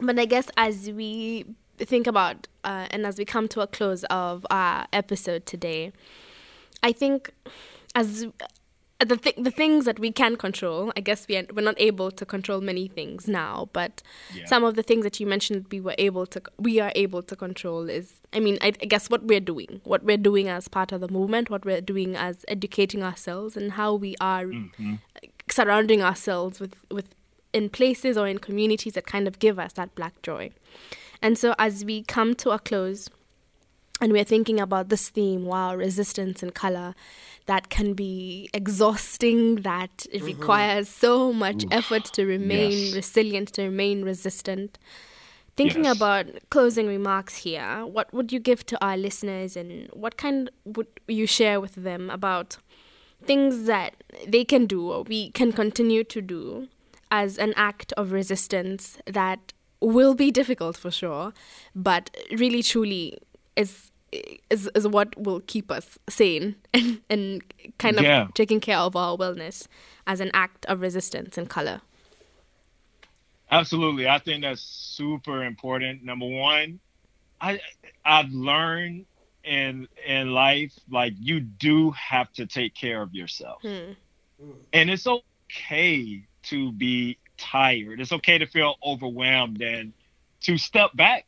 But I guess as we think about uh, and as we come to a close of our episode today, I think as Uh, the th- the things that we can control, I guess we are, we're not able to control many things now, but Yeah. some of the things that you mentioned we were able to we are able to control is I mean I, I guess what we're doing, what we're doing as part of the movement, what we're doing as educating ourselves, and how we are mm-hmm. surrounding ourselves with with in places or in communities that kind of give us that black joy. And so as we come to a close and we're thinking about this theme, wow, resistance and color, that can be exhausting, that it mm-hmm. requires so much effort to remain Yes. resilient, to remain resistant. Thinking Yes. about closing remarks here, what would you give to our listeners and what kind would you share with them about things that they can do or we can continue to do as an act of resistance that will be difficult for sure, but really truly is is, is what will keep us sane and, and kind of Yeah. taking care of our wellness as an act of resistance and color. Absolutely. I think that's super important. Number one, I I've learned in in life, like you do have to take care of yourself. Hmm. And it's okay to be tired. It's okay to feel overwhelmed and to step back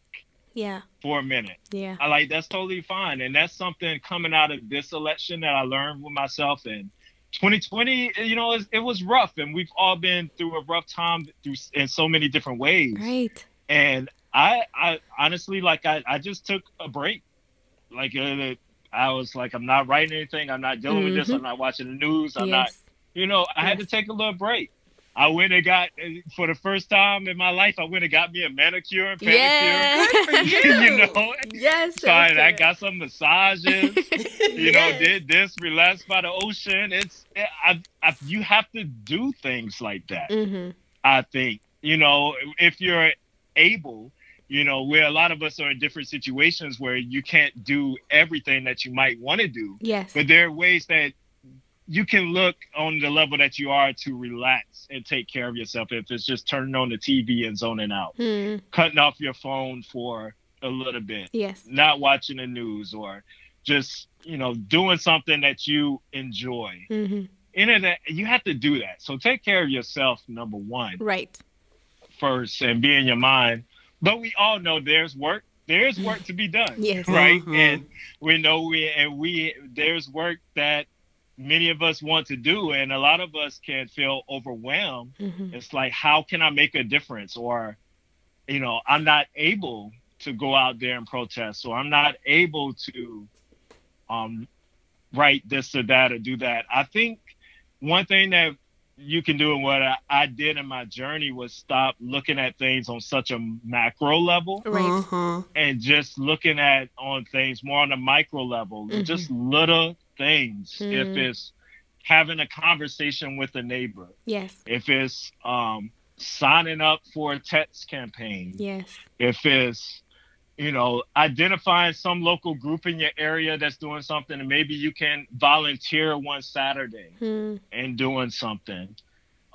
Yeah, for a minute. yeah, I like that's totally fine. And that's something coming out of this election that I learned with myself and 2020, you know, it, it was rough, and we've all been through a rough time through in so many different ways right. and I, I honestly like I, I just took a break. Like uh, I was like, I'm not writing anything. I'm not dealing with this. Mhm. I'm not watching the news. I'm not, you know, I had to take a little break. I went and got for the first time in my life. I went and got me a manicure and pedicure. Yeah. Good for you. you know, yes. so I, I got some massages. You know, did this, relaxed by the ocean. It's I, I, you have to do things like that. Mm-hmm. I think, you know, if you're able, you know, where a lot of us are in different situations where you can't do everything that you might want to do, Yes. but there are ways that you can look on the level that you are to relax and take care of yourself. If it's just turning on the TV and zoning out, Hmm. cutting off your phone for a little bit, Yes. not watching the news, or just, you know, doing something that you enjoy. hmm In that, you have to do that. So take care of yourself, number one Right. first and be in your mind. But we all know there's work. There's work to be done. Yes. Right. Mhm. And we know we and we there's work that many of us want to do and a lot of us can feel overwhelmed. hmm It's like how can I make a difference? Or, you know, I'm not able to go out there and protest, so I'm not able to um write this or that or do that. I think one thing that you can do and what I, I did in my journey was stop looking at things on such a macro level Right. Mhm. and just looking at on things more on a micro level, Mhm. just little things. If Mhm. it's having a conversation with a neighbor, Yes. if it's um, signing up for a text campaign, Yes. if it's you know identifying some local group in your area that's doing something, and maybe you can volunteer one Saturday Hmm. and doing something.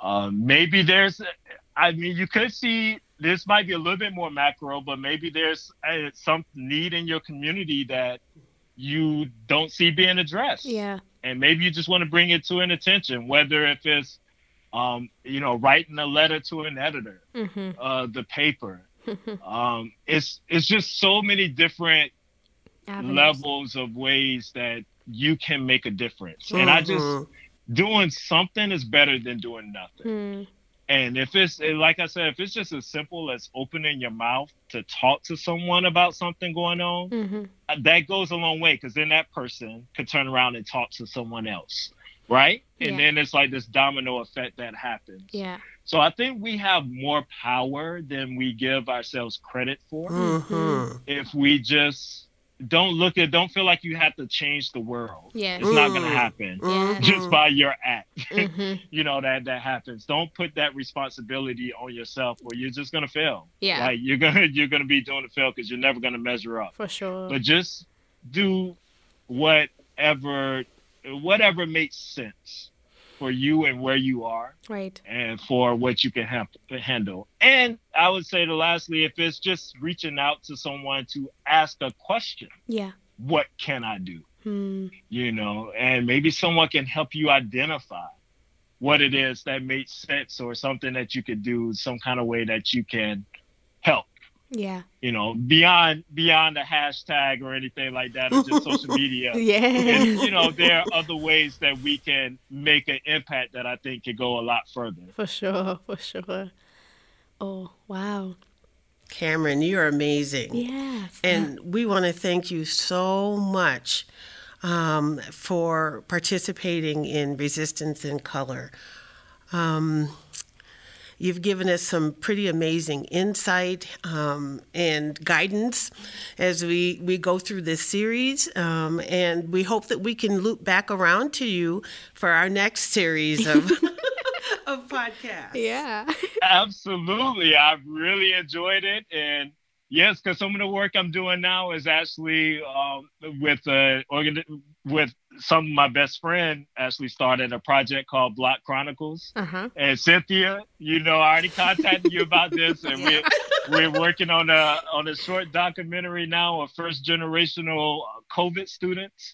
Um, maybe there's, I mean, you could see this might be a little bit more macro, but maybe there's uh, some need in your community that you don't see being addressed Yeah. and maybe you just want to bring it to an attention whether if it's um, you know, writing a letter to an editor, mm-hmm. uh, the paper. um, it's it's just so many different Avenues. levels of ways that you can make a difference. Mm-hmm. And I just mm-hmm. doing something is better than doing nothing. Mm. And if it's like I said, if it's just as simple as opening your mouth to talk to someone about something going on, mm-hmm. Uh, that goes a long way because then that person could turn around and talk to someone else, right? And then it's like this domino effect that happens. Yeah. So I think we have more power than we give ourselves credit for. Mm-hmm. If we just don't look at don't feel like you have to change the world. Yeah it's mm. not gonna happen mm-hmm. just by your act. Mm-hmm. you know that that happens. Don't put that responsibility on yourself or you're just gonna fail. Yeah. Like you're gonna you're gonna be doing a fail because you're never gonna measure up. For sure. But just do whatever whatever makes sense for you and where you are, right, and for what you can have, handle. And I would say, to lastly, if it's just reaching out to someone to ask a question, yeah, what can I do? Hmm. You know, and maybe someone can help you identify what it is that makes sense or something that you could do, some kind of way that you can help. Yeah. You know, beyond beyond the hashtag or anything like that, or just social media. yeah. you know, there are other ways that we can make an impact that I think could go a lot further. For sure, for sure. Oh, wow. Cameron, you're amazing. Yes. And we want to thank you so much um, for participating in Resistance in Color. Um, You've given us some pretty amazing insight um, and guidance as we, we go through this series. Um, and we hope that we can loop back around to you for our next series of. of podcasts. Yeah. Absolutely. I've really enjoyed it. And yes, because some of the work I'm doing now is actually um, with uh, organ- with some of my best friend actually started a project called Block Chronicles. Uh-huh. And Cynthia, you know, I already contacted you about this, and we're we're working on a on a short documentary now of first generational COVID students,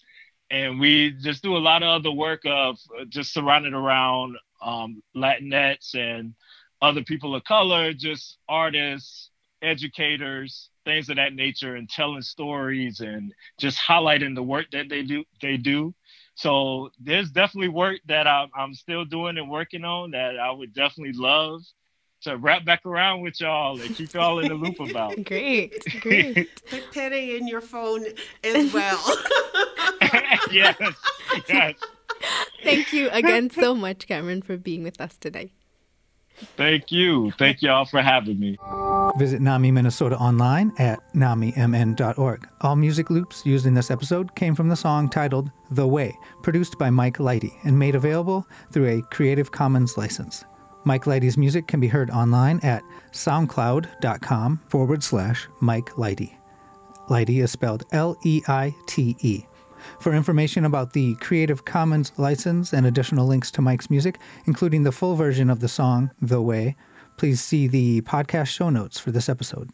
and we just do a lot of other work of just surrounded around um, Latinx and other people of color, just artists, educators, things of that nature and telling stories and just highlighting the work that they do they do so there's definitely work that I'm, I'm still doing and working on that i would definitely love to wrap back around with y'all and keep y'all in the loop about. great, great. Put Penny in your phone as well. yes, yes. Thank you again so much, Cameron, for being with us today. Thank you. Thank y'all for having me. Visit NAMI Minnesota online at namimn.org. All music loops used in this episode came from the song titled The Way, produced by Mike Leite and made available through a Creative Commons license. Mike Leite's music can be heard online at soundcloud.com forward slash Mike Leite. Leite is spelled L E I T E. For information about the Creative Commons license and additional links to Mike's music, including the full version of the song The Way, please see the podcast show notes for this episode.